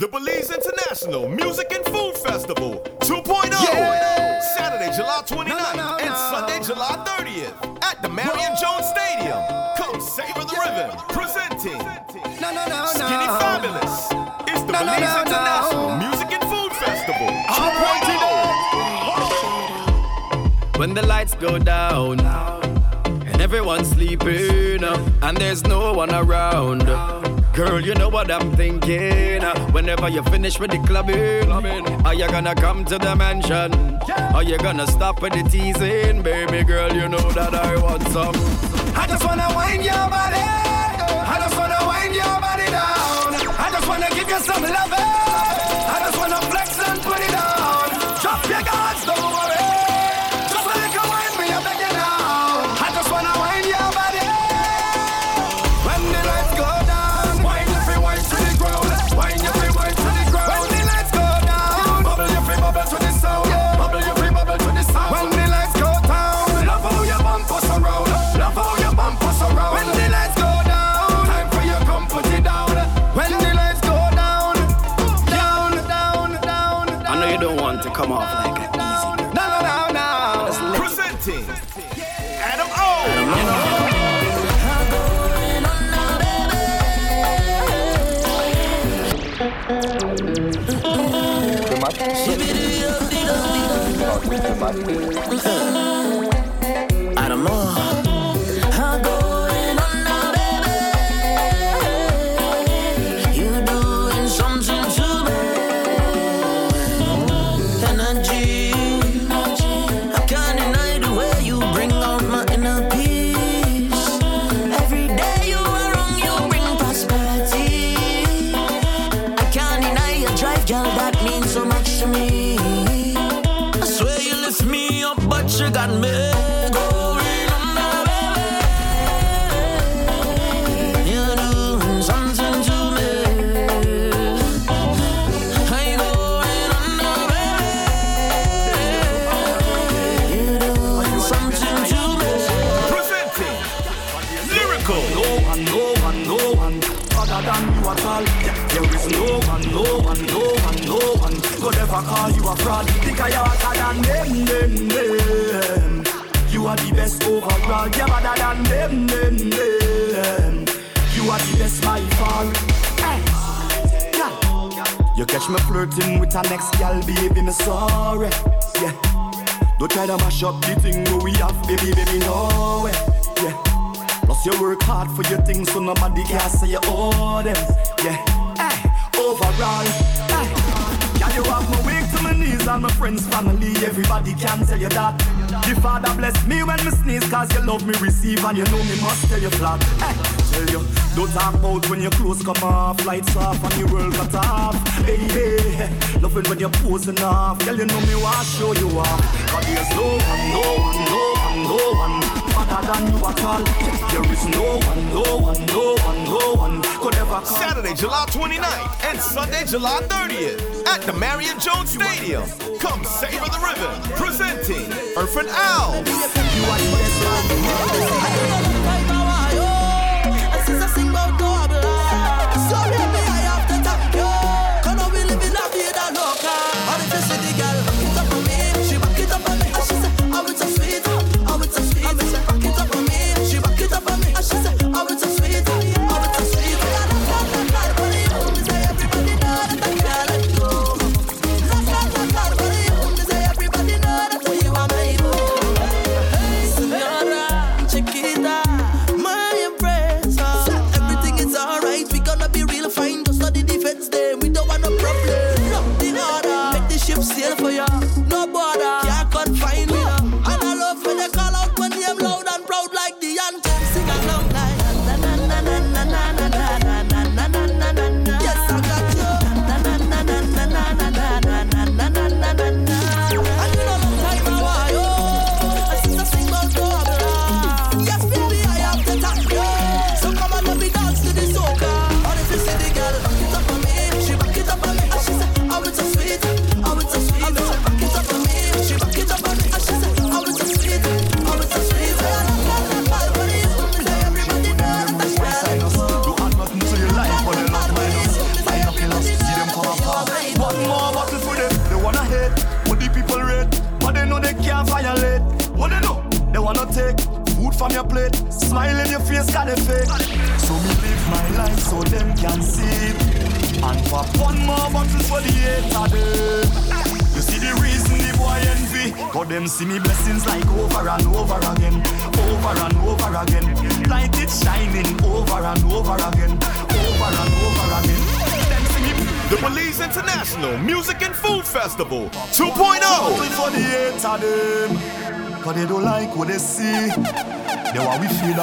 The Belize International Music and Food Festival 2.0. Saturday, July 29th and Sunday, July 30th at the Marion Jones Stadium. Come savor the rhythm. Presenting Skinny Fabulous. It's the Belize International Music and Food Festival 2.0. When the lights go down and everyone's sleeping and there's no one around. Girl, you know what I'm thinking. Uh, whenever you finish with the clubbing, are you gonna come to the mansion? Are you gonna stop with the teasing? Baby girl, you know that I want some. I just wanna wind your body. I just wanna wind your body down. I just wanna give you some love. I just wanna flex my shit. I don't know. At all. There is no one, no one, no one, no one could ever call you a fraud. Think you're hotter than them, them, them. You are the best overall. You're better than them, them, them. You are the best by far. Hey. You catch me flirting with a next gal, baby, me sorry. Yeah. Don't try to mash up the thing we have, baby, baby, no way. Plus you work hard for your things, so nobody can say you owe them. Yeah. Hey. Overall. Hey. Yeah, you have my weak to my knees and my friends, family, everybody can tell you that. The Father bless me when me sneeze, cause you love me receive and you know me must tell you flat. Hey, tell you, don't talk about when your clothes come off, lights off and your world cut off. Baby, loving when you're posing off, girl, you know me want show you off. Cause there's no one, no one, no one, no one better than you at all. There is no one, no one, no one, no one could ever come. Saturday, July 29th and Sunday, July 30th at the Marion Jones Stadium. Come savor the rhythm. Presenting Erphaan Alves.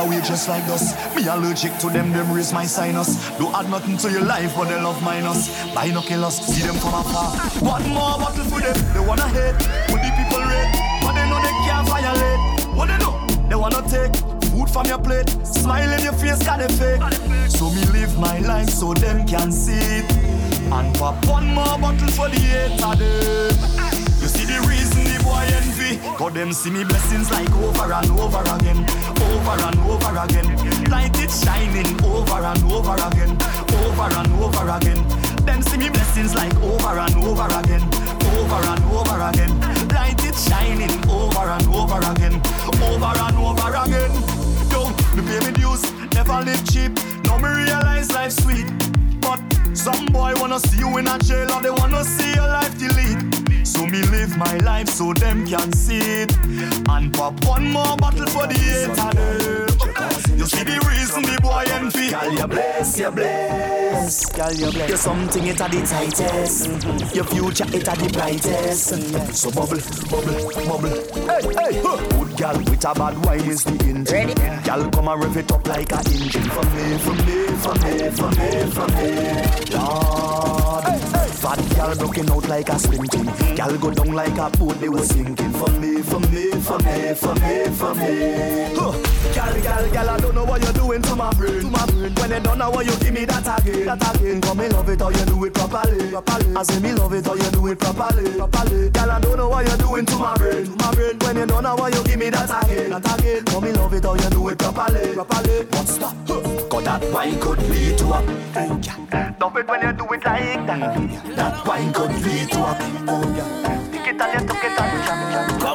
We just like us. Me allergic to them, them raise my sinus. Don't add nothing to your life, but they love minus. Binoculars, see them from afar. One more bottle for them, they wanna hate. Put the people rate, but they know they can't violate. What they know, they wanna take food from your plate. Smile in your face, got it fake. So me live my life so them can see it. And pop one more bottle for the hater them. You see the reason the boy envy Cause them see me blessings like over and over again. Over and over again. Light it shining over and over again. Over and over again. Them see me blessings like over and over again. Over and over again. Light it shining over and over again. Over and over again. Yo, me pay me dues Never live cheap. Now me realize life's sweet. But some boy wanna see you in a jail Or they wanna see your life delete so me live my life so them can see it And pop one more bottle for the hater them You see the reason the boy envy Girl, you bless, you bless. Girl, you bless. You're something it a the tightest. Mm-hmm. Your future it a the brightest. So bubble, bubble, bubble. Hey, hey, huh. Good girl with a bad wine is the engine. Girl, come and rev it up like a engine. For me, for me, for me, for me, for me. Lord. Girl broken out like a sprinting. Girl go down like a boat they was sinking. For me, for me, for me, for me, for me. Huh. Girl, girl, girl, I don't know what you're doing to my brain. To my brain. When you don't know what you give me that again, that again. Come me love it how you do it properly, properly. I say me love it how you do it properly, properly. Girl, I don't know what you're doing to my brain, to my brain. When you don't know what you give me that again, that again. Come me love it how you do it properly, properly. But stop, huh. Cause that wine could lead to a Love it when you do it like that. That wine could lead to a Take it and you took it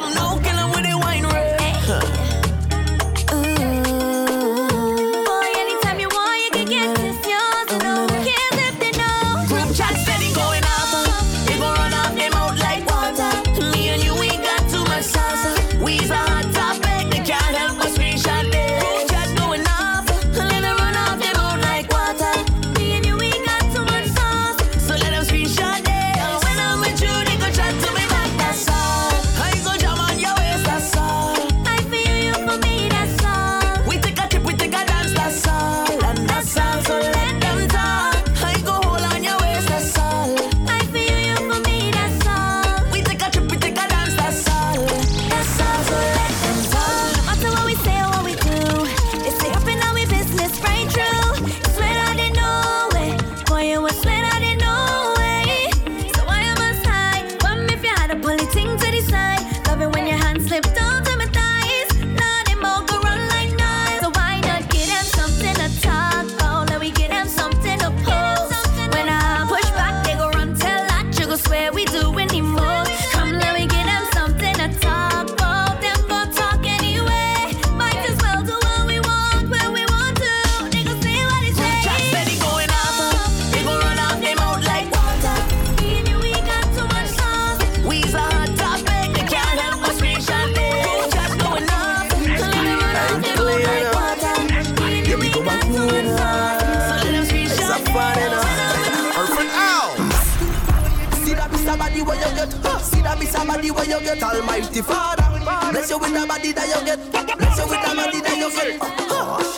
That Mr. Body where you get? See that Mr. Body where you get Almighty Father Bless you with the body that you get Bless you with the body that you get?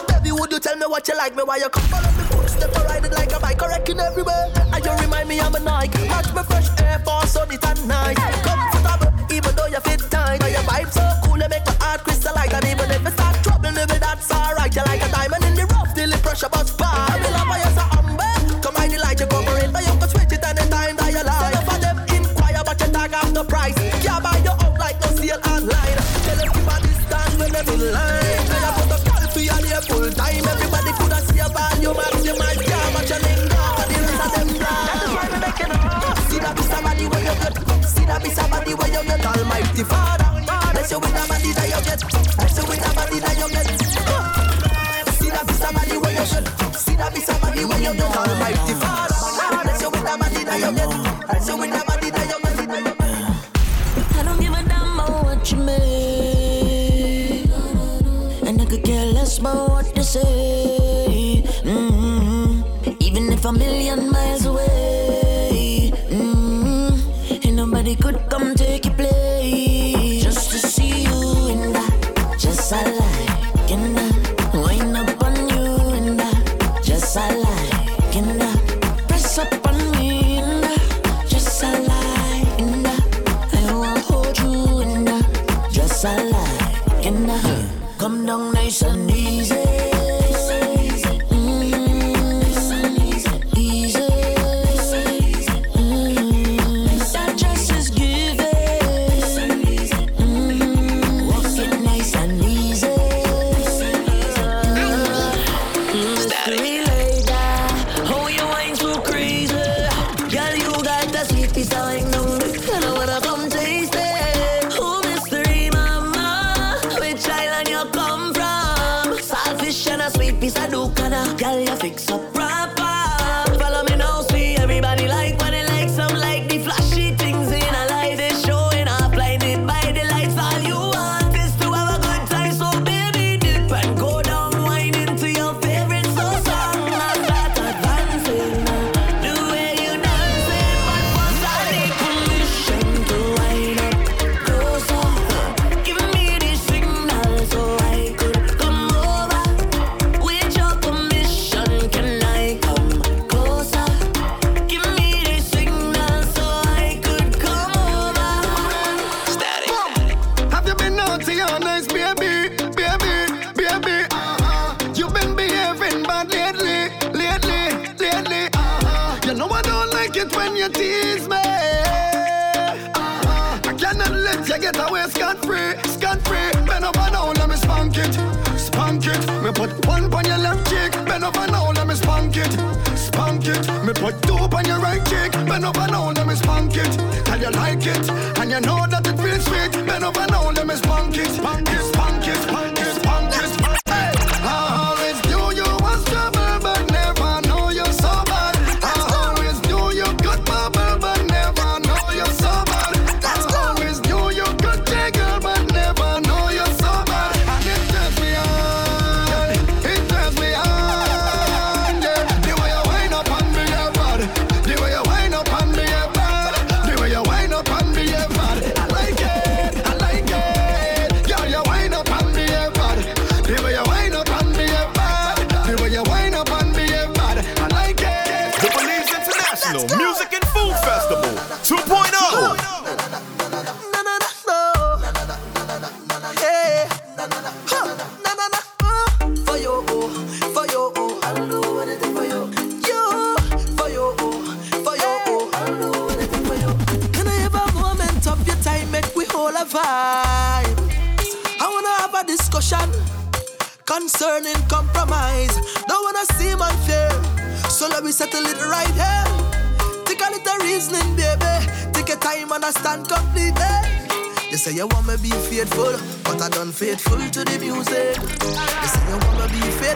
Baby would you tell me what you like me Why you come follow me footstep it like a bike Correcting everywhere And you remind me I'm a Nike Match me fresh Air Force on it at night Comfortable even though you fit tight Now your vibe so cool you make my heart crystalline And even if it start trouble me that's alright You like a diamond in the rough till the pressure bust by body where you get Almighty Father. Bless you with a body that you get. Bless you with a body that you get. See that of somebody where you should. See that of somebody where you get Almighty Father.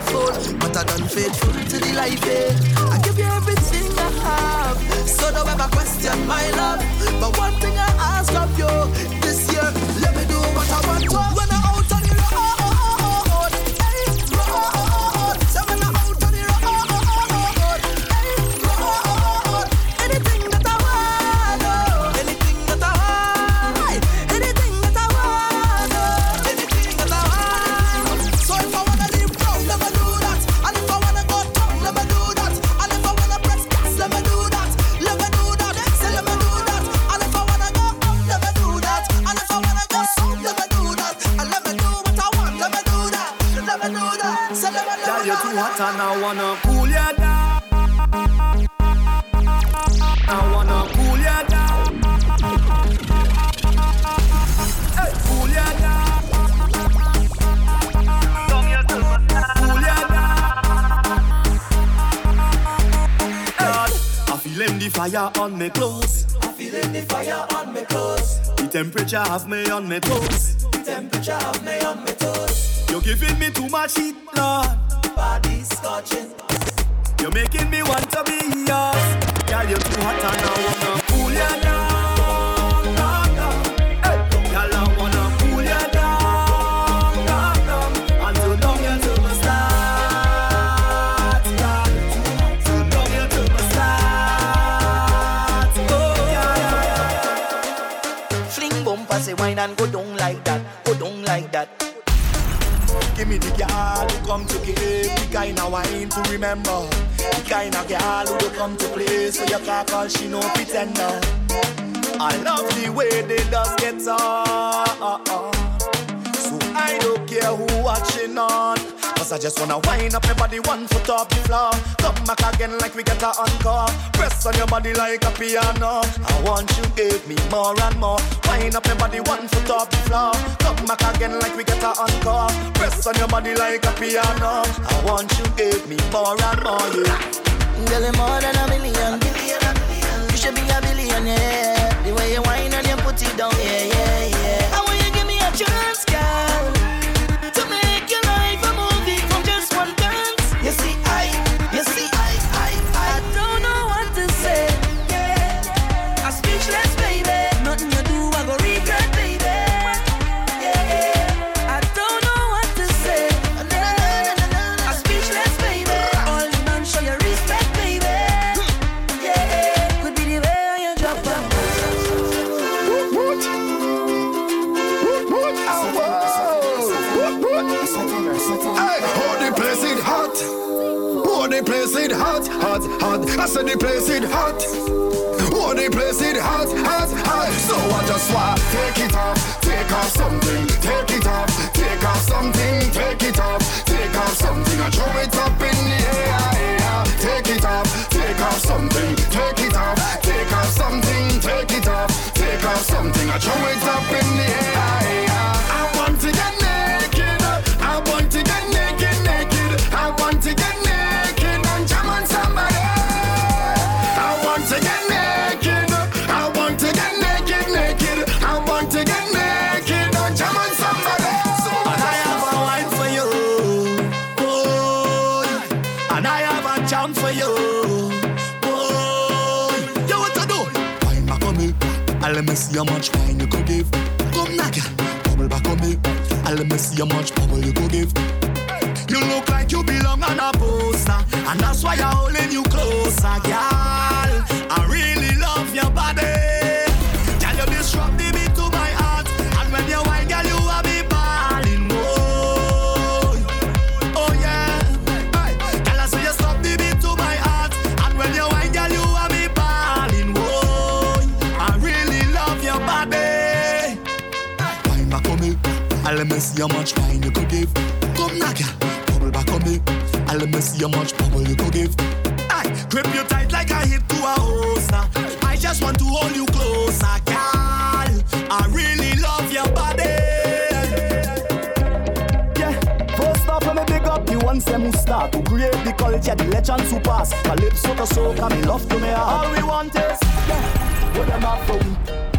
faithful, but I done faithful to the life. Eh? I give you everything I have, so don't ever question my love. But one thing body like a piano. I want you give me more and more. Wind up your body one foot off the floor. Come back again like we get a encore. Press on your body like a piano. I want you give me more and more. Yeah. Girl, more than a million. how much wine you could give. Come knock, bubble back on me. I let me see how much bubble you could give. your much power you could give. I grip you tight like a hip to a hoster. I just want to hold you closer, girl. I really love your body. Yeah, first off, let me big up the ones them who start to create the culture, the legends who pass. My lips so to soak and me love to me heart. All we want is yeah, what them I for we.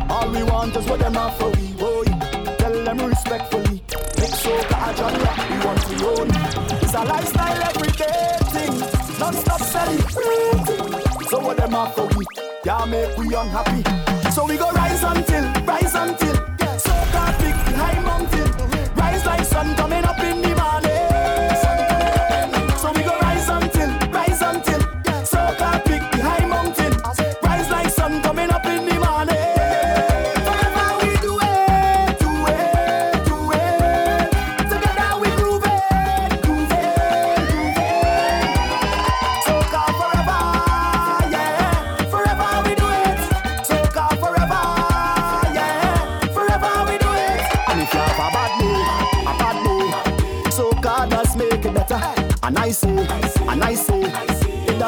All we want is what them have for we. Oh, yeah them respectfully. Make sure that a job up, we want to own. It's a lifestyle everyday thing. Non stop selling. So what them have for we? Yeah, make we unhappy. So we go rise until, rise until.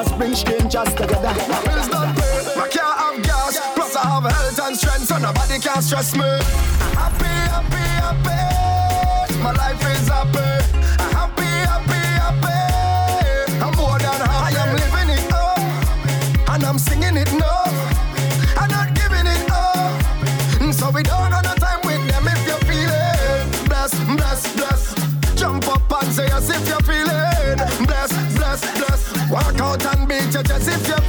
us bring strangers together. My bills not paid, have gas. Plus I have health and strength, so nobody can stress me. I'm happy, happy, happy. My life is happy. I'm happy, happy, happy. I'm more than happy. I am living it up, and I'm singing it now. If you're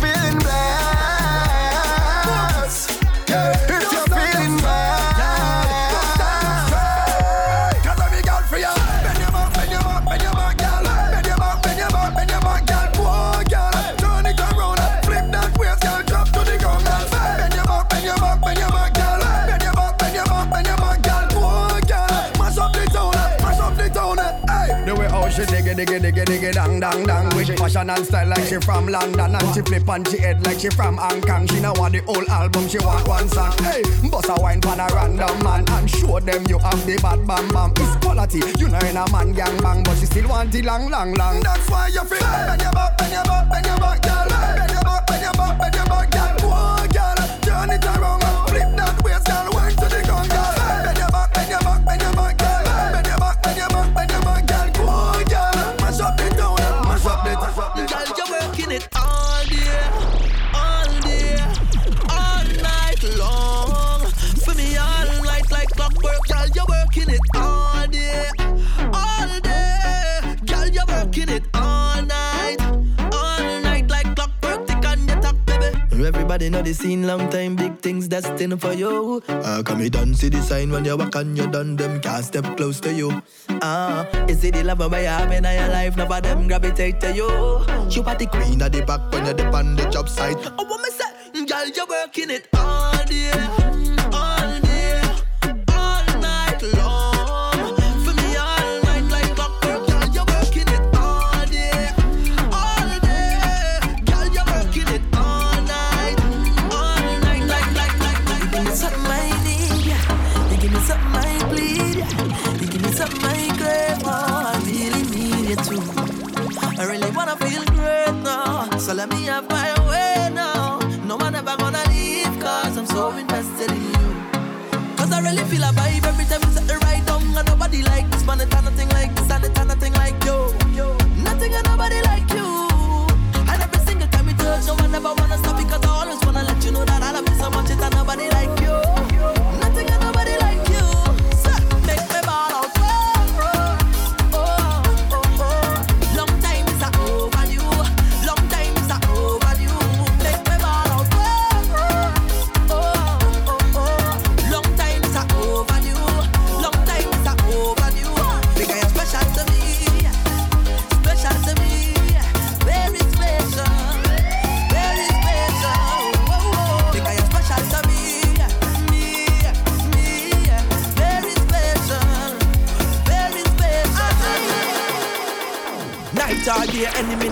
diggy dang dang dang. With fashion and style like she from London And she flip on she head like she from Hong Kong. She not want the whole album, she want one song. Hey, bust a wine pan a random man And show them you have the bad bam bam. It's quality, you know in a man gang bang But she still want it long long long That's why you feel Bend your back, bend your back, bend your back, girl. Bend your back, bend your back, bend your back, girl. Boy, girl, turn it around Everybody know the scene, long time, big things destined for you. Ah, come me done, see the sign when you walk and you done them, can't step close to you. Ah, you see the love by you have in your life, none of them gravitate to you. You are the queen of the back when you're the job site. Oh, what me say? Girl, you're working it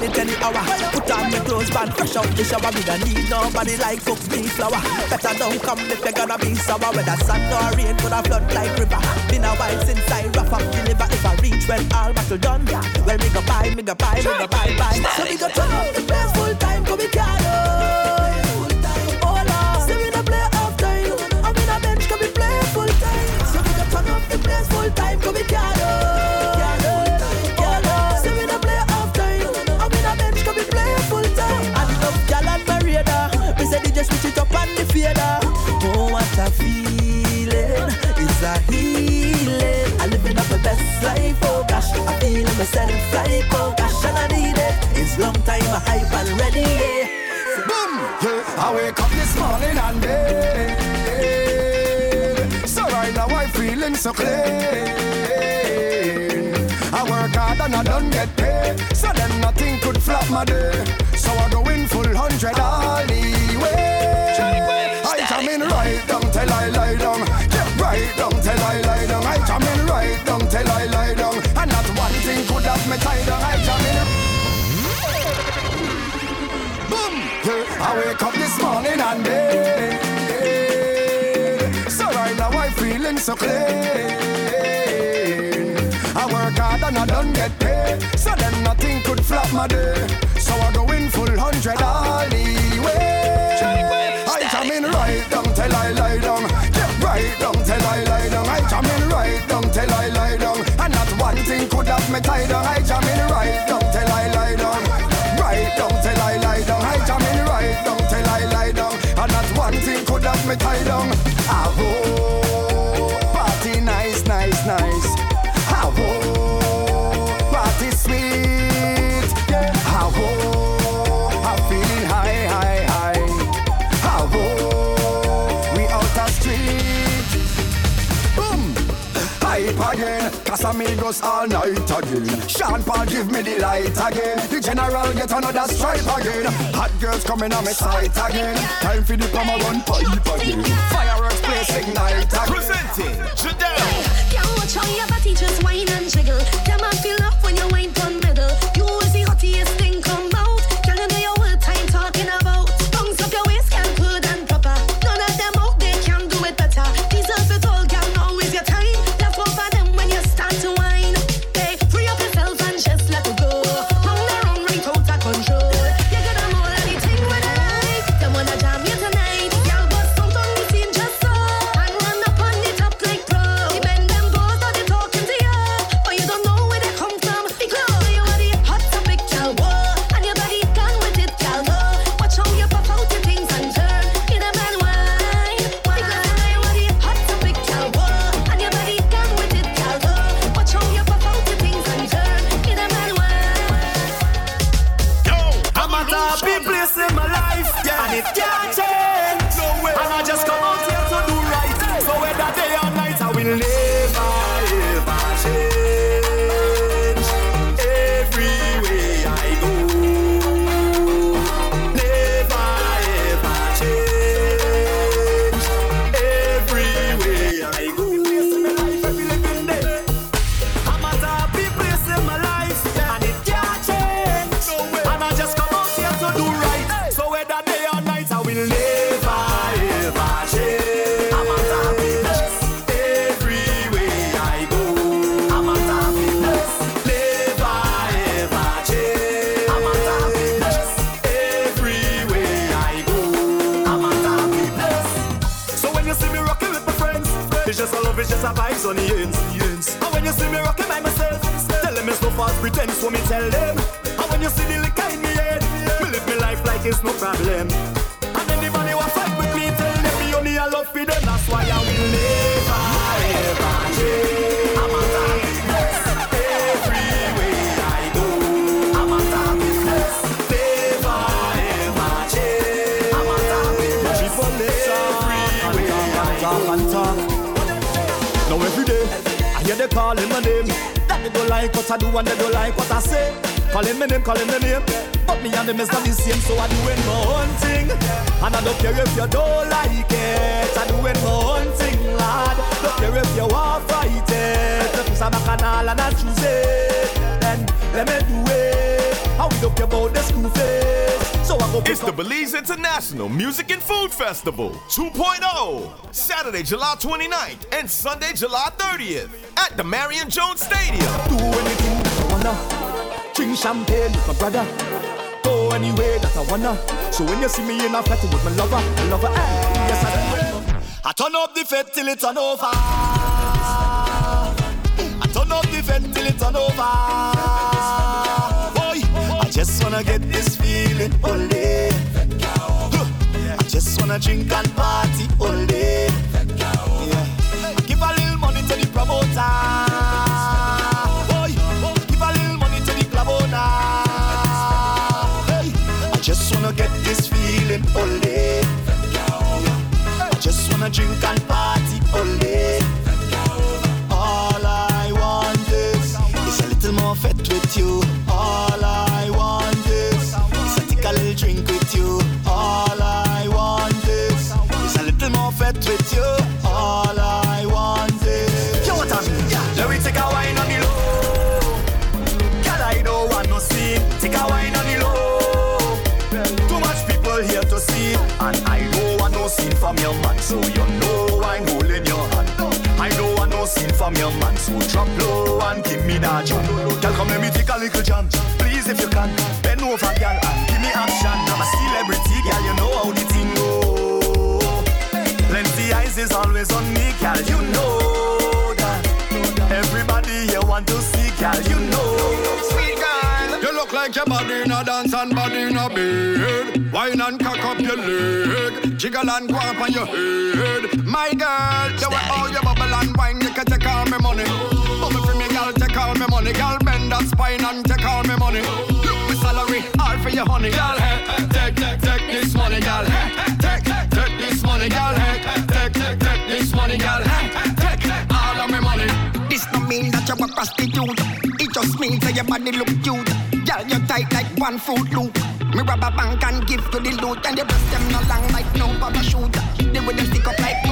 minute, any hour. Put on my clothes, band fresh out the shower. We don't need nobody like cooks me flour. Better don't come if you're gonna be sour. Whether sun or rain, have flood like river. Been a while since I rough up deliver. If I reach when all battle done, well me go buy, me go buy, me go buy, buy. So we go turn up the place full time, come and come in play full time. Say we don't Me switch it up on the fader. Oh, what a feeling! It's a healing. I'm living up my best life, oh gosh. I feel myself like, oh gosh, and I need it. It's long time, I hype and ready. Yeah. Boom! Yeah, I wake up this morning and bed. So right now I'm feeling so clean. I work hard and I don't get paid. So then nothing could flop my day. So I go in full hundred all the way. I come in right down till I lie down. Yeah, right down till I lie down. I come in right down till I lie down. And not one thing could have me tied down. I come in. I wake up this morning and bed. So right now I'm feeling so clean. I work hard and I don't get paid. So then nothing could flop my day. So I go in full hundred all the way. I come in right down till I lie down. Yeah, right down till I lie down. I come in right down till I lie down. And not one thing could have me tied down. I come in right Casamigos all night again. Sean Paul give me the light again. The general get another stripe again. Hot girls coming on my sight again. Time for the plumber run pipe again. Fireworks place ignite again. Presenting Jadel. Can't watch how your body just wine and jiggle. Now every day, I hear they calling my name. That they don't like what I do and they don't like what I say. Calling my name, calling my name. But me and them is not the same, so I doing my own thing. And I don't care if you don't like it. I doing my own thing, lad. Don't care if you want fight it. If it's a bacchanal and I choose it, then let me do it. How we don't care about the school face. So I go It's the Belize International Music and Food Festival 2.0. Saturday, July 29th and Sunday, July 30th at the Marion Jones Stadium. do anything that I wanna. Drink champagne with my brother. Go anywhere that I wanna. So when you see me in a party with my lover, my lover, eh, yes I. I turn up the fed till it turn over. I turn up the fed till it turn over. This all day. I just wanna drink and party all day. Yeah. Give a little money to the promoter. Just wanna get this feeling all day. I just wanna drink and from your man, so you know I'm holding your hand. I don't want no scene from your man, so drop low and give me that jam. Girl, come let me take a little jam, please if you can. Bend over, girl, and give me action. I'm a celebrity, girl, you know how the thing go. Plenty eyes is always on me, girl, you know your body in a dance and body in a bed. Wine and cock up your leg. Jiggle and go up on your head. My girl, the way all your bubble and wine, you can take all my money. Bubble for me, girl, take all my money. Girl, bend that spine and take all my money. Look, my salary, all for your honey. Girl, hey, take, take, take this money, girl. Hey, take, take, take this money, girl. Hey, take, take, take this money, girl. Hey, take, take all of my money. This no mean that you're a prostitute. It just means that your body look cute. Girl, you tight like one foot loop. Me rub a bank and give you the loot, and the rest them no long like no papa shooter. They with them stick up like.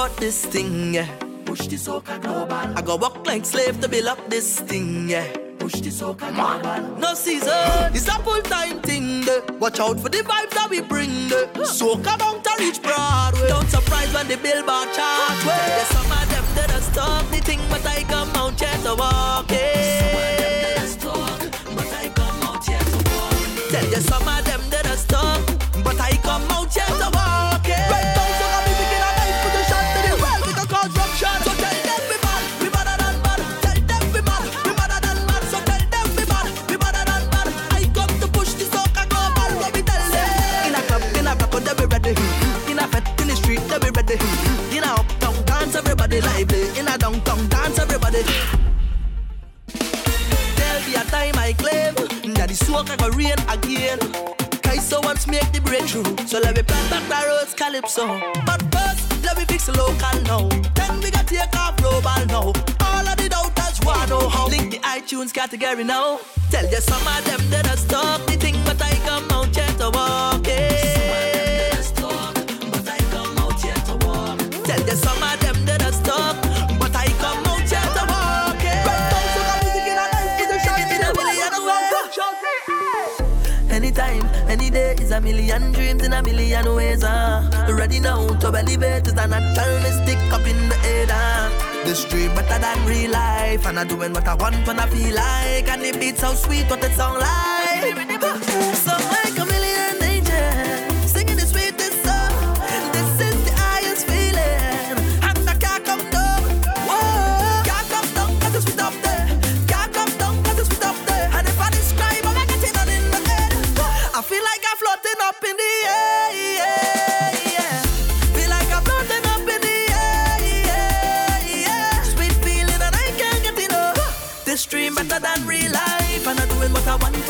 about this thing, yeah. Push the soca global. I go walk like slave to build up this thing, yeah. Push the soca global. No season, it's a full time thing. De. Watch out for the vibes that we bring. De. Soca down to reach Broadway. Don't surprise when the billboard chart. Well, there's some of them that are stop the thing, but I come out here to walk it. Tell you some of them that are stop I claim that the smoke I go rain again. Kaiso wants make the breakthrough, so let me plant back the roads calypso. But first, let me fix the local now. Then we got take off global now. All of the doubters wanna know how. Link the iTunes category now. Tell you some of them that I stop the thing, but I come out yet to walk it. a million dreams in a million ways. Uh. Ready now to believe it is a natural mystic up in the air. Ah. Uh. This dream better than real life, and I'm doing what I want when I feel like. And the beats so sweet, what it sound like.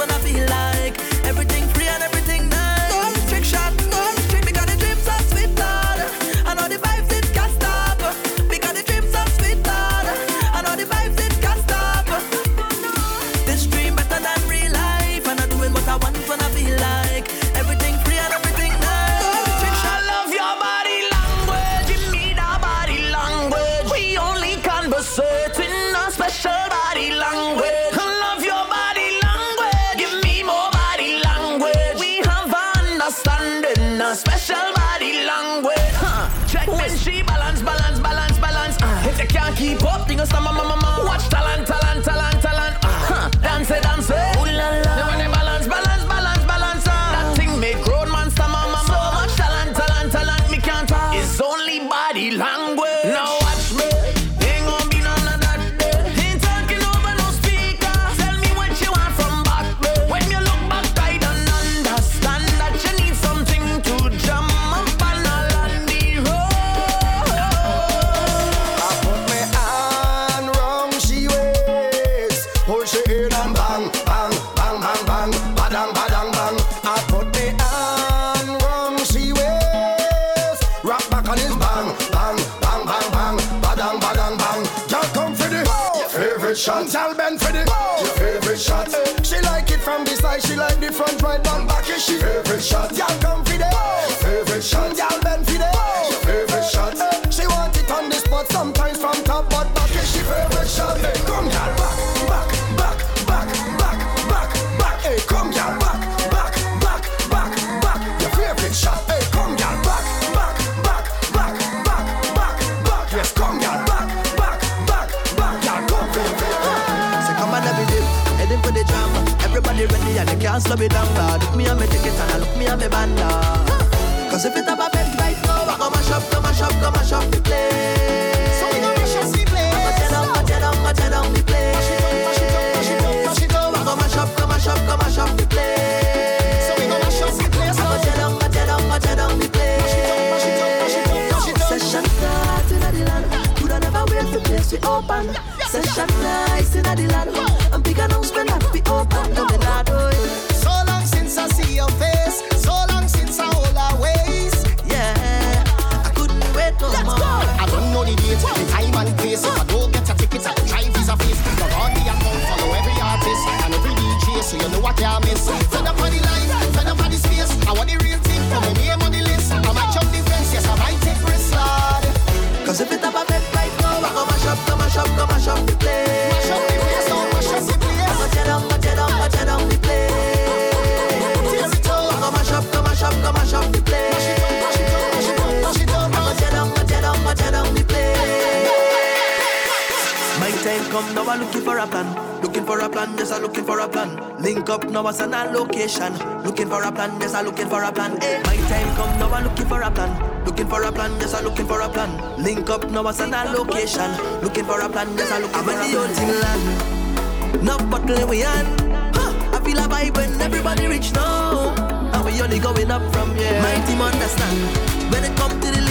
when I feel like place we open. Session nice in the land. And big announcement that we open. No not. So long since I see your face, so long since I hold our ways. Yeah, I couldn't wait no Let's more. go. I don't know the date, the time and place. If I don't get a ticket, I try visa face. Log on the account, follow every artist and every DJ, so you know what I miss. Fed up on the line, fed up on the space. I want the real thing, put my name on the list. I might jump the fence, yes I might take risks, Lord. Cause if it have a bed I up, go mash up, mash the place. Mash up the place, oh, mash up the place. I go tear down, go tear down, go tear down the place. Tear it up. I go mash up, mash up, mash up the place. Mash it up, mash it up, mash it up, mash it up. I go tear down, go tear down, go tear down the place. My time come now, I'm looking for a plan. Looking for a plan, yes, I'm looking for a plan. Link up now, as an location. Looking for a plan, yes, I'm looking for a plan. Hey, my time come now, I'm looking for a plan. Looking for a plan, yes, I'm looking for a plan. Link up now, as an location. Looking for a plan, yes, I'm looking for a plan. I'm in the land. No bottle we on. Huh, I feel a vibe when everybody reach now. And we only going up from here. My team understand. When it come to the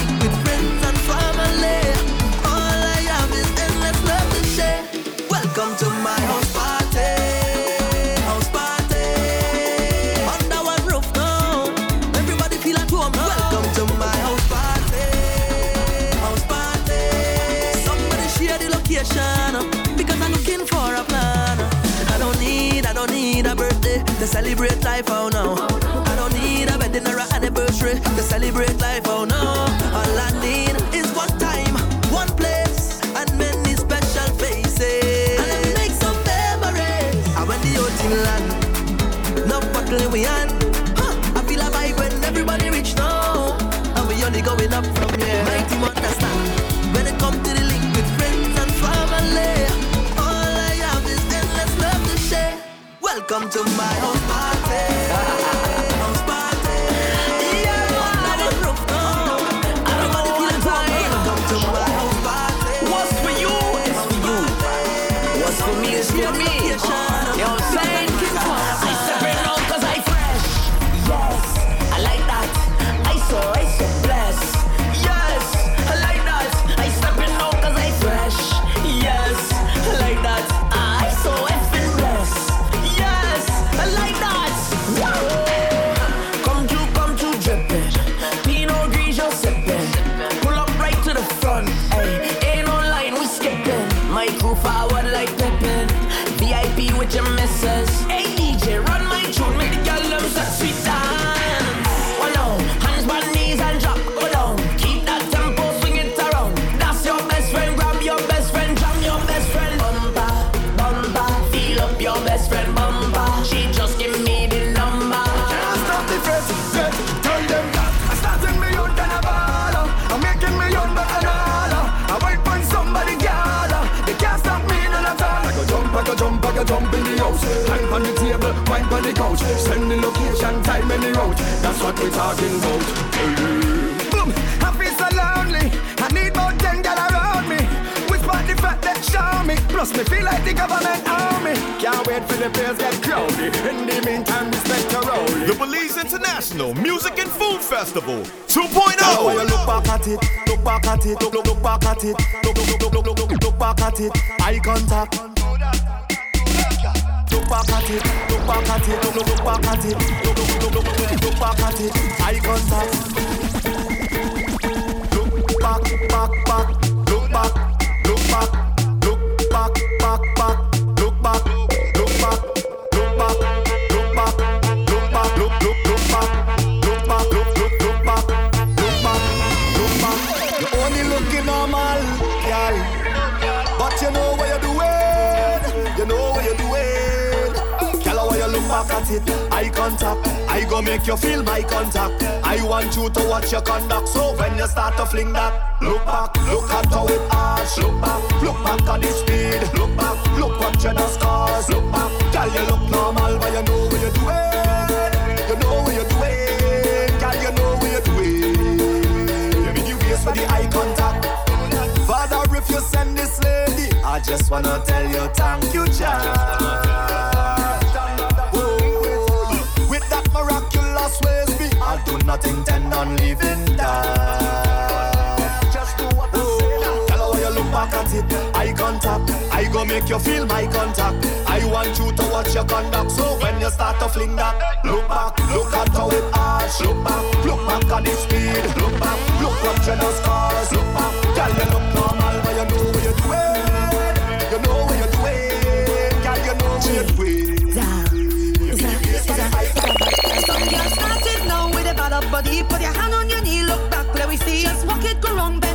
no. I don't need a wedding or an anniversary to celebrate life, oh no. All I need is one time, one place, and many special faces. And make some memories. I went the old team land, no bottle we on. Huh, I feel a vibe when everybody reach now. And we only going up from here. My team understand when it come to the link with friends and family. All I have is endless love to share. Welcome to my house the couch. Send the location, time and the route. That's what we're talking about. Boom, I feel so lonely. I need more ten gal around me. Whisper the fact that show me. Plus me feel like the government army. Can't wait for the place get crowded. In the meantime, respect your role. The Belize International Music and Food Festival 2.0. Now you look back at it, look back at it, look look look back at it, look look look look look look look back at it, eye contact. Back at it, look back at it, look look look back at it, look look look look look look back at it, eye contact. Look back, back, back, look back, look back, look back, back, back, it, eye contact. I go make you feel my contact. I want you to watch your conduct. So when you start to fling that, look back, look at how it arch. Look back, look back at the speed. Look back, look what you the scars. Look back, girl, you look normal, but you know what you're doing. You know what you're doing. Girl, you know what you're doing. You for the eye contact. Father, if you send this lady, I just wanna tell you thank you, child. I do not intend on leaving that. Just do what I say. Tell her when you look back at it, eye contact. I go make you feel my contact. I want you to watch your conduct. So when you start to fling that, look back, look at how it arch. Look back, look back at the speed. Look back, look what you the scars. Look back, girl, you look normal, but you know what you're doing. You know what you're doing, girl, you know what you're doing. Body. Put your hand on your knee, look back, let we see. Just walk it, go wrong, bend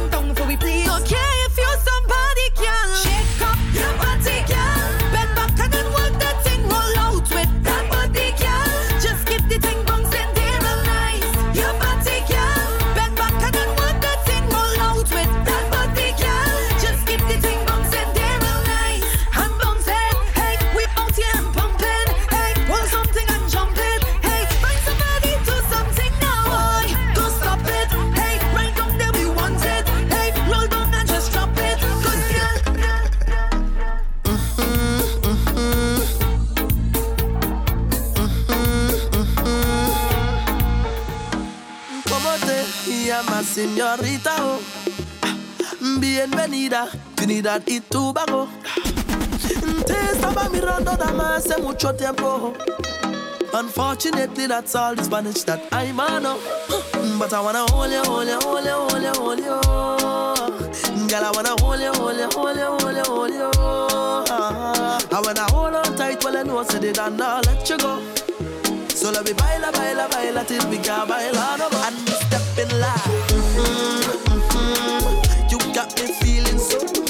señorita? Oh. Bienvenida, Trinidad y Tobago. Te estaba mirando dama hace mucho tiempo. Unfortunately, that's all the Spanish that I know. But I wanna hold you, hold you, hold you, hold you, hold you. Girl, I wanna hold you, hold you, hold you, hold you, hold you. I wanna hold on tight while I know I said it and I'll let you go. So let me baila, baila, baila till we can baila no more. And we step in line. Mhm, mhm. You got me feeling so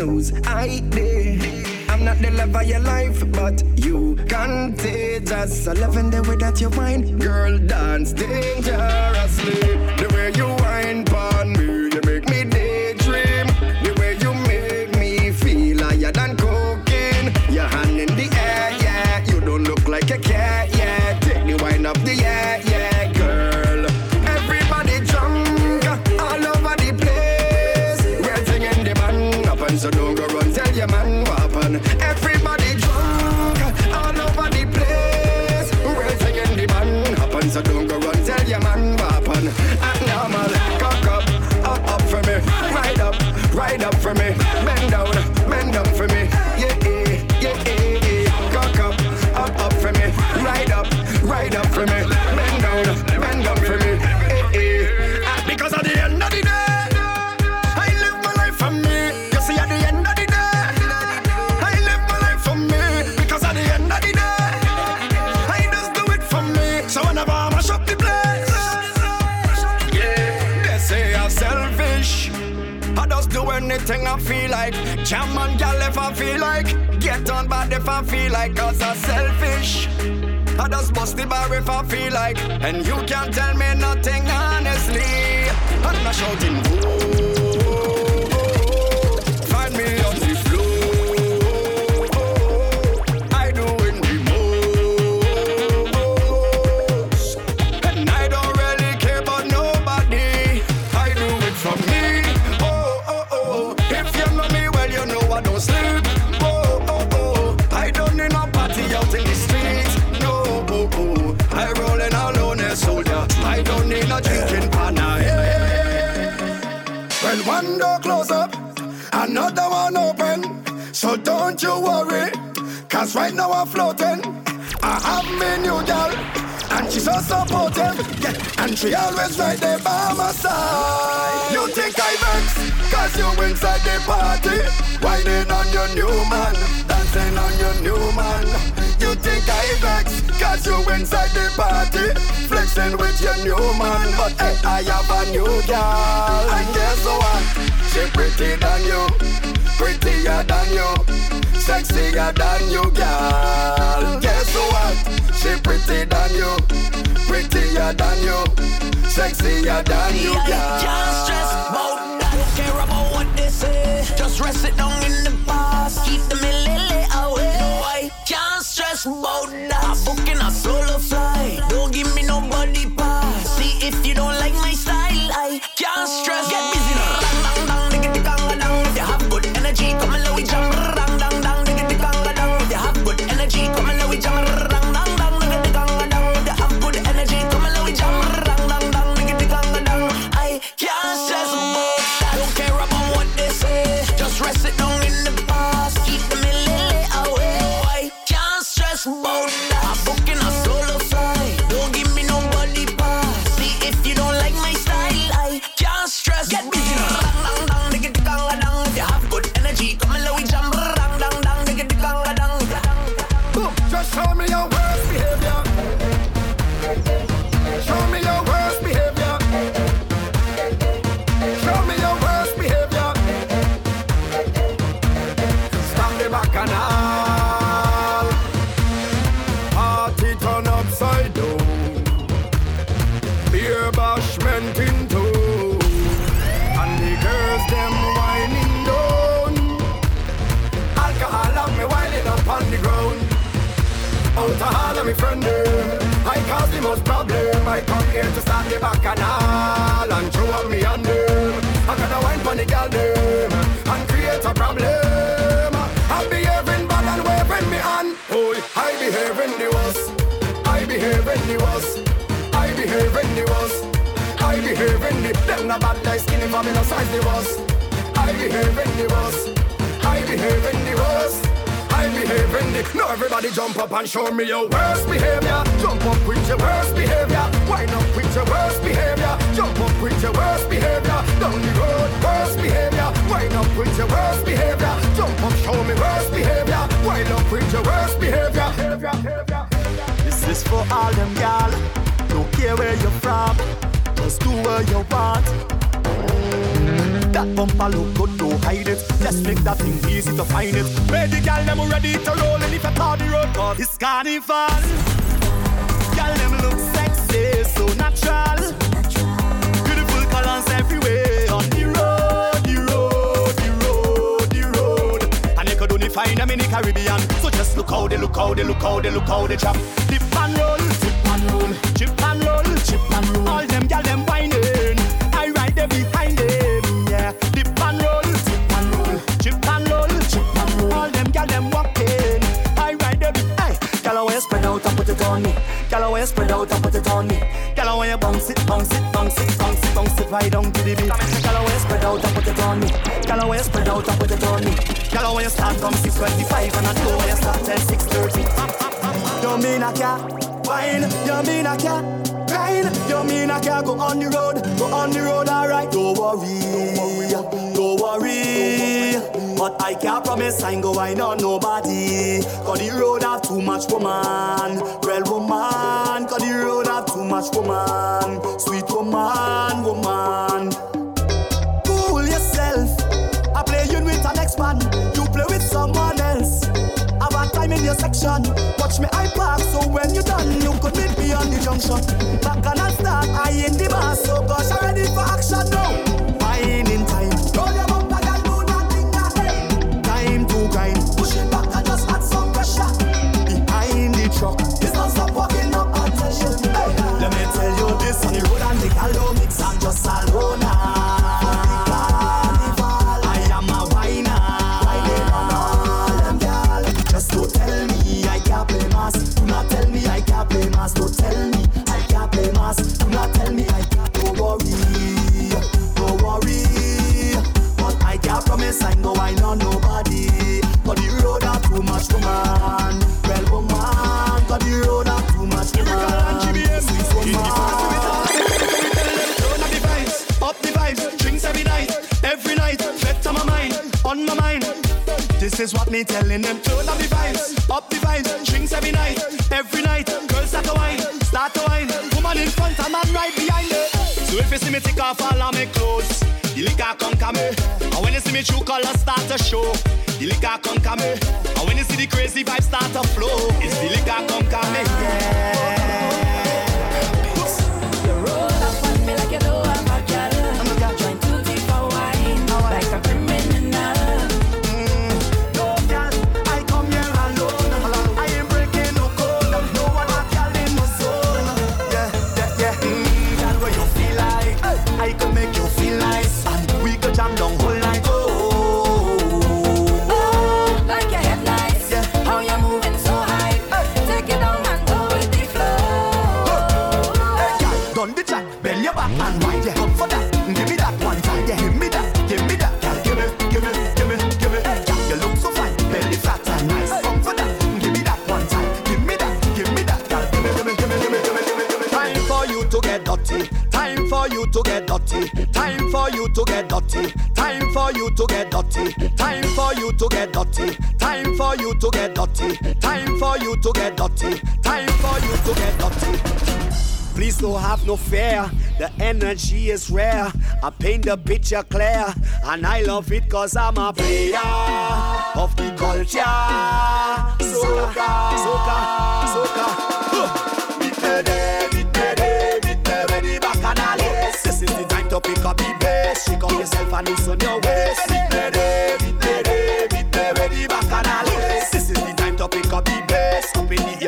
I did. I'm not the love of your life, but you contagious. I loving the way that you whine, girl, dance dangerously. Anything I feel like. Jam on gal if I feel like. Get on bad if I feel like. Cause I'm selfish. I just bust the bar if I feel like. And you can't tell me nothing honestly. I'm not shouting, "Whoa." Another one open. So don't you worry, cause right now I'm floating. I have me new girl, and she's so supportive. Yeah, and she always right there by my side. You think I vex, cause you inside the party. Whining on your new man, dancing on your new man. You think I vex, cause you inside the party. Flexing with your new man, but hey, I have a new girl. And guess what? She pretty than you, prettier than you, sexier than you, girl. Guess what? She pretty than you, prettier than you, sexier than you, girl. Can't stress about that. Don't care about what they say. Just rest it down in the past. Keep the lily away. No, I can't stress about that. I'm booking a solo flight. Don't give me nobody pass. See if you don't like my style, bacchanal and throw up me on them. I gotta wine for the girl them and create a problem. I behaving bad and waving me on. Oh, I behaving the worst. I behaving the worst. I behaving the worst. I behaving the them not bad like skinny me no size the worst. I behaving the worst. I behaving the worst. Behaving the No everybody jump up and show me your worst behavior. Jump up with your worst behavior. Wind up with your worst behavior. Jump up with your worst behavior. Down the road, worst behavior. Wind up with your worst behavior. Jump up, show me worst behavior. Wind up with your worst behavior. This is for all them gal. Don't care where you're from. Just do what you want. That bumper look good, don't hide it. Let's make that thing easy to find it. The gal them ready to roll and if I the road, cause it's carnival. Gal them look sexy, so natural. Beautiful colors everywhere on the road, the road, the road, the road. And you could only find them in the Caribbean. So just look how they look how they look how they look how they chop. Dip and roll, dip and roll, chip and roll, chip and roll. All them gal them whining, spread out and put it on me. Gal I wanna bounce it, bounce it, bounce it, bounce it, bounce it right down to the beat. Gal I wanna spread out and put it on me. Gal I wanna spread out and put it on me. Gal I wanna start from 6:25 and I go wanna start till 6:30. You mean I can't wine? You mean I can't grind? You mean I can't go on the road? Go on the road, alright. Don't worry, don't worry. But I can't promise I ain't go wine on nobody. Cause the road have too much woman, real woman. Cause the road have too much woman, sweet woman, woman. Cool yourself. I play you with an next man. You play with someone else. Have a time in your section. Watch me I park so when you done, you could meet me on the junction. Back and I start, I in the bar, so gosh, I'm ready for action now. Malona. This is what me telling them. Turn up the vibes, up the vibes, drinks every night, every night. Girls start to wine, start to wine. Woman in front, a man right behind it. So if you see me take off all of my clothes, the liquor conquer me. And when you see me true colors start to show, the liquor conquer me. And when you see the crazy vibes start to flow, it's the liquor conquer me. Yeah. To get dirty. Time for you to get dirty. Time for you to get dirty. Please don't have no fear, the energy is rare. I paint the picture clear, and I love it cause I'm a player of the culture. Soca, soca, soca. Huh. This is the time to pick up the bass. Shake up yourself and loosen your waist.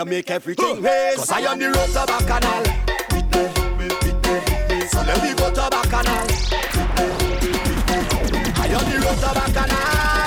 Up in the air, make everything race. Cause I am the road to bacchanal. Me, me, me. So let me go to bacchanal. Beat me, beat me, beat me. I am the road to bacchanal.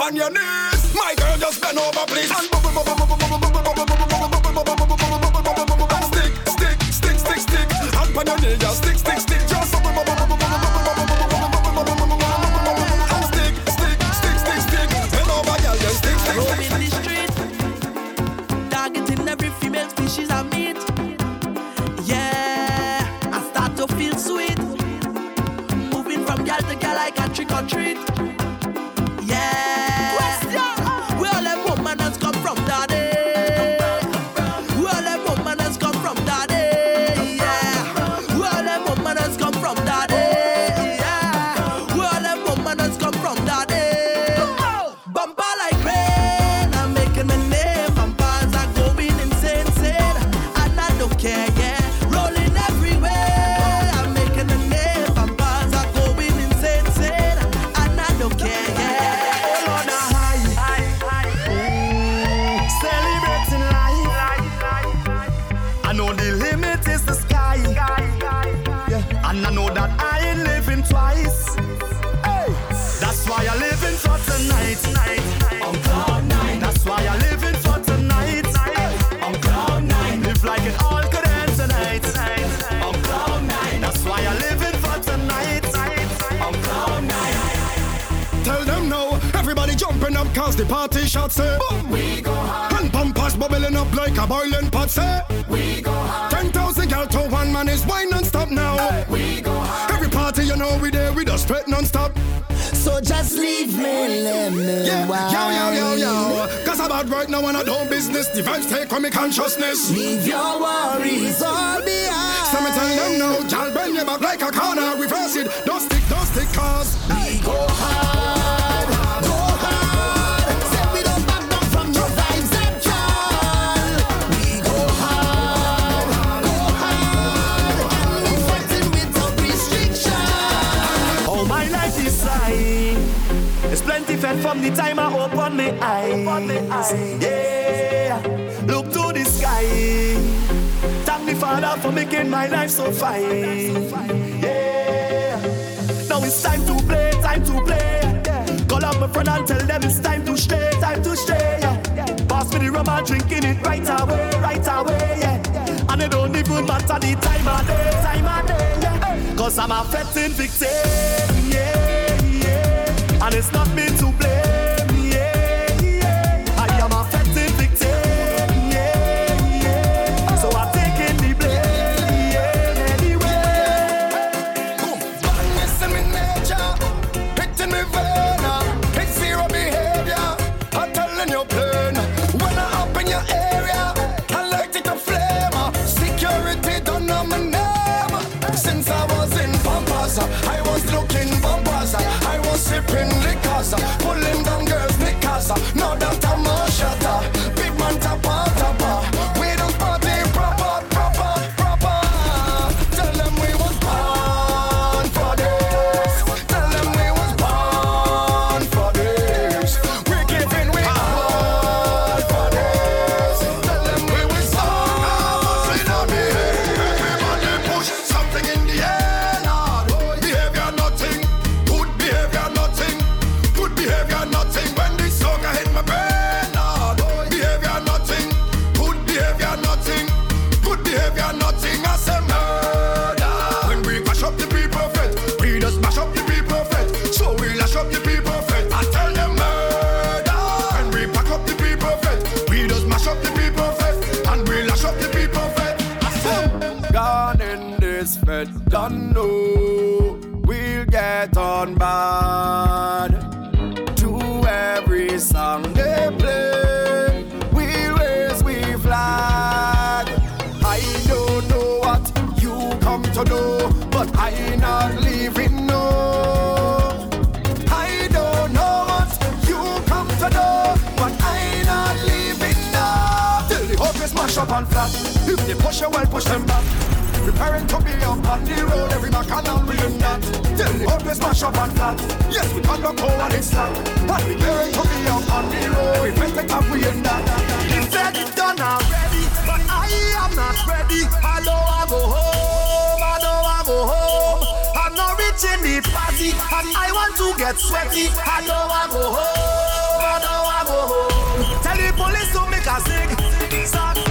on your knees. My girl, just bend over, please, and bubble, bubble, bubble, bubble. no one at home business. The vibes take on me consciousness. Leave your worries all behind. Some tell them no, y'all bend your back like a corner. Reverse it, don't stick, don't stick cause. upon me eyes. Eyes. Yeah, look to the sky. Thank the Father for making my life so fine. Yeah, now it's time to play, time to play. Call up my friend and tell them it's time to stay, time to stay. Yeah. Pass me the rum, I'm drinking it right away, right away. Yeah. And it don't even matter the time of day, time of day. Yeah. Cause I'm a fretting victim. Yeah, yeah. And it's not me to blame. parent to be up on the road every back and I'm reading that. Tell the up smash up and flat. Yes, we can look over and slack. But we parent to be up on the road. We best take up we in that. You said it's done already, but I am not ready. I know I go home. I know I go home. I'm not reaching the party, and I want to get sweaty. I know I go home. I know I go home. Tell the police to make a zig zag.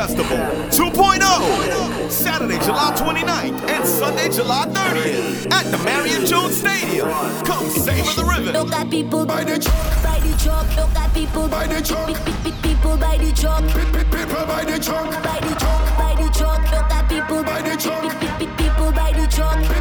Festival 2.0, Saturday, July 29th and Sunday, July 30th at the Marion Jones Stadium. Come savor the river. Look at people by the truck, by the truck. Look at people by the truck, people by the truck, people by the truck, by the truck, by the truck. Look at people by the truck, people by the truck.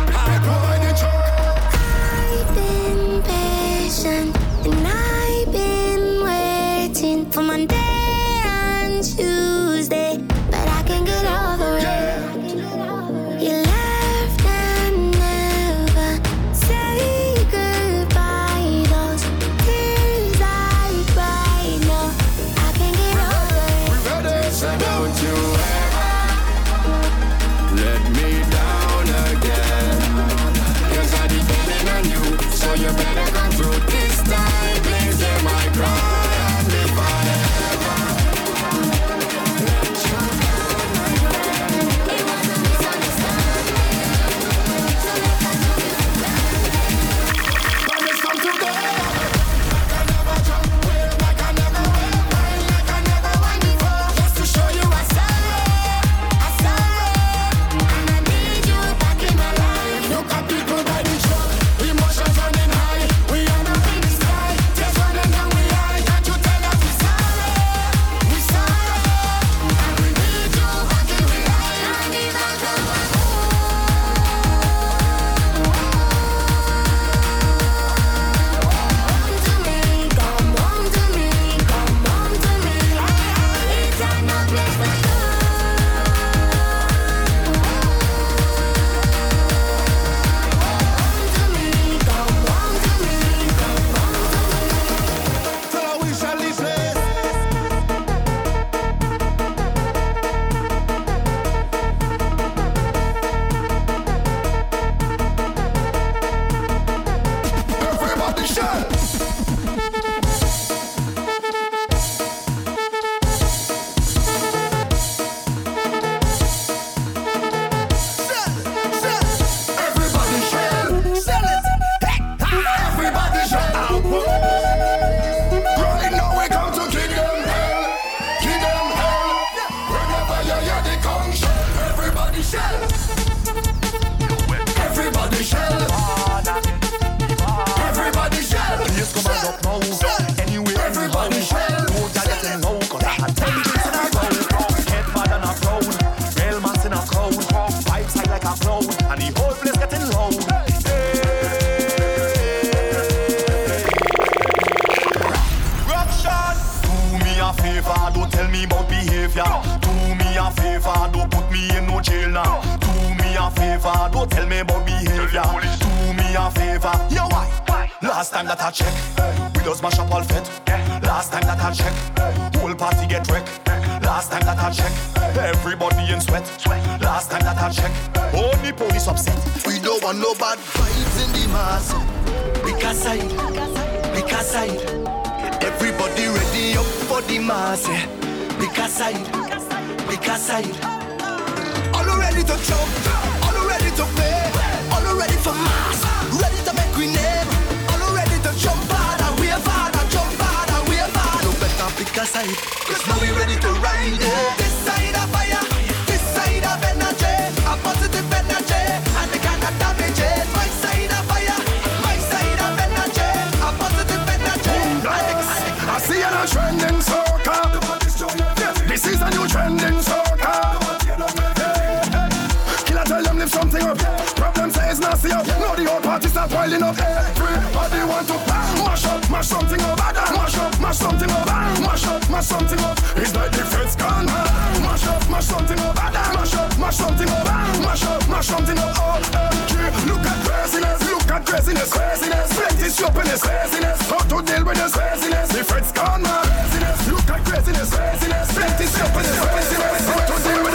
party start wilding up. Everybody want to bang. mash up, mash something up, mash up, mash something up, mash up, mash something up. It's like the feds gone Mash up, mash something up, mash up, mash something up, mash up, mash something up. OMG, look at craziness, look at craziness, craziness. Plenty shoppiness, craziness. How to deal with this craziness? The feds man. Craziness, look at craziness, craziness. Plenty shoppiness, craziness. How to deal with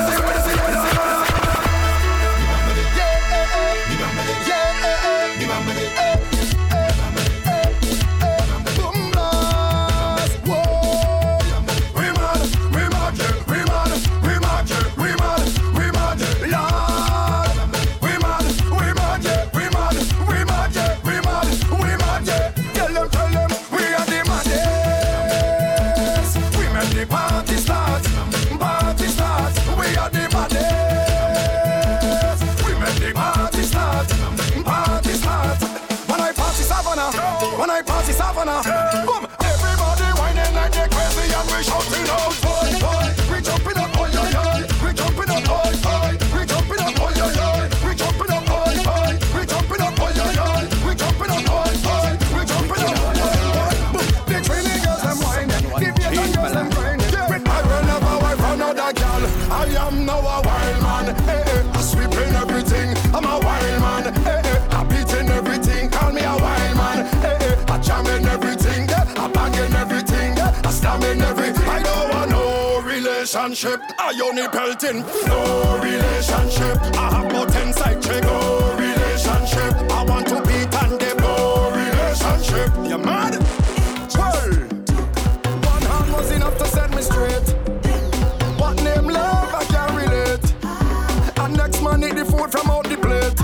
Ioni pelting. No relationship. I have no inside check. No relationship. I want to be tandem. No relationship. You mad? Well, one hand was enough to set me straight. What name love? I can't relate. And next man need the food from out the plate.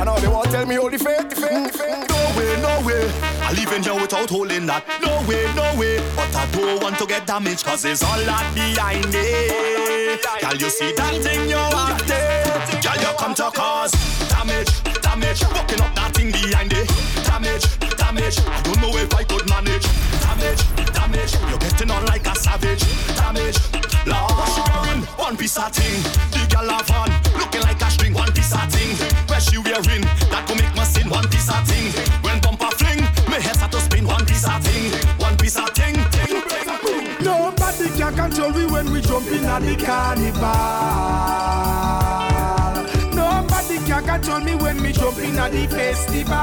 And all they want tell me all the fate, the fate, the fate. Mm-hmm. No way, no way. I live in here without holding that. No way, no way. But I don't want to get damaged, cause it's all that behind it. Girl, you see that thing you acting. Girl, eh? you come to cause damage, damage. Walking up that thing behind it. Damage, damage. I don't know if I could manage. Damage, damage. You're getting on like a savage. Damage, love. One piece of thing inna the carnival. Nobody can catch on me when me jump inna the festival.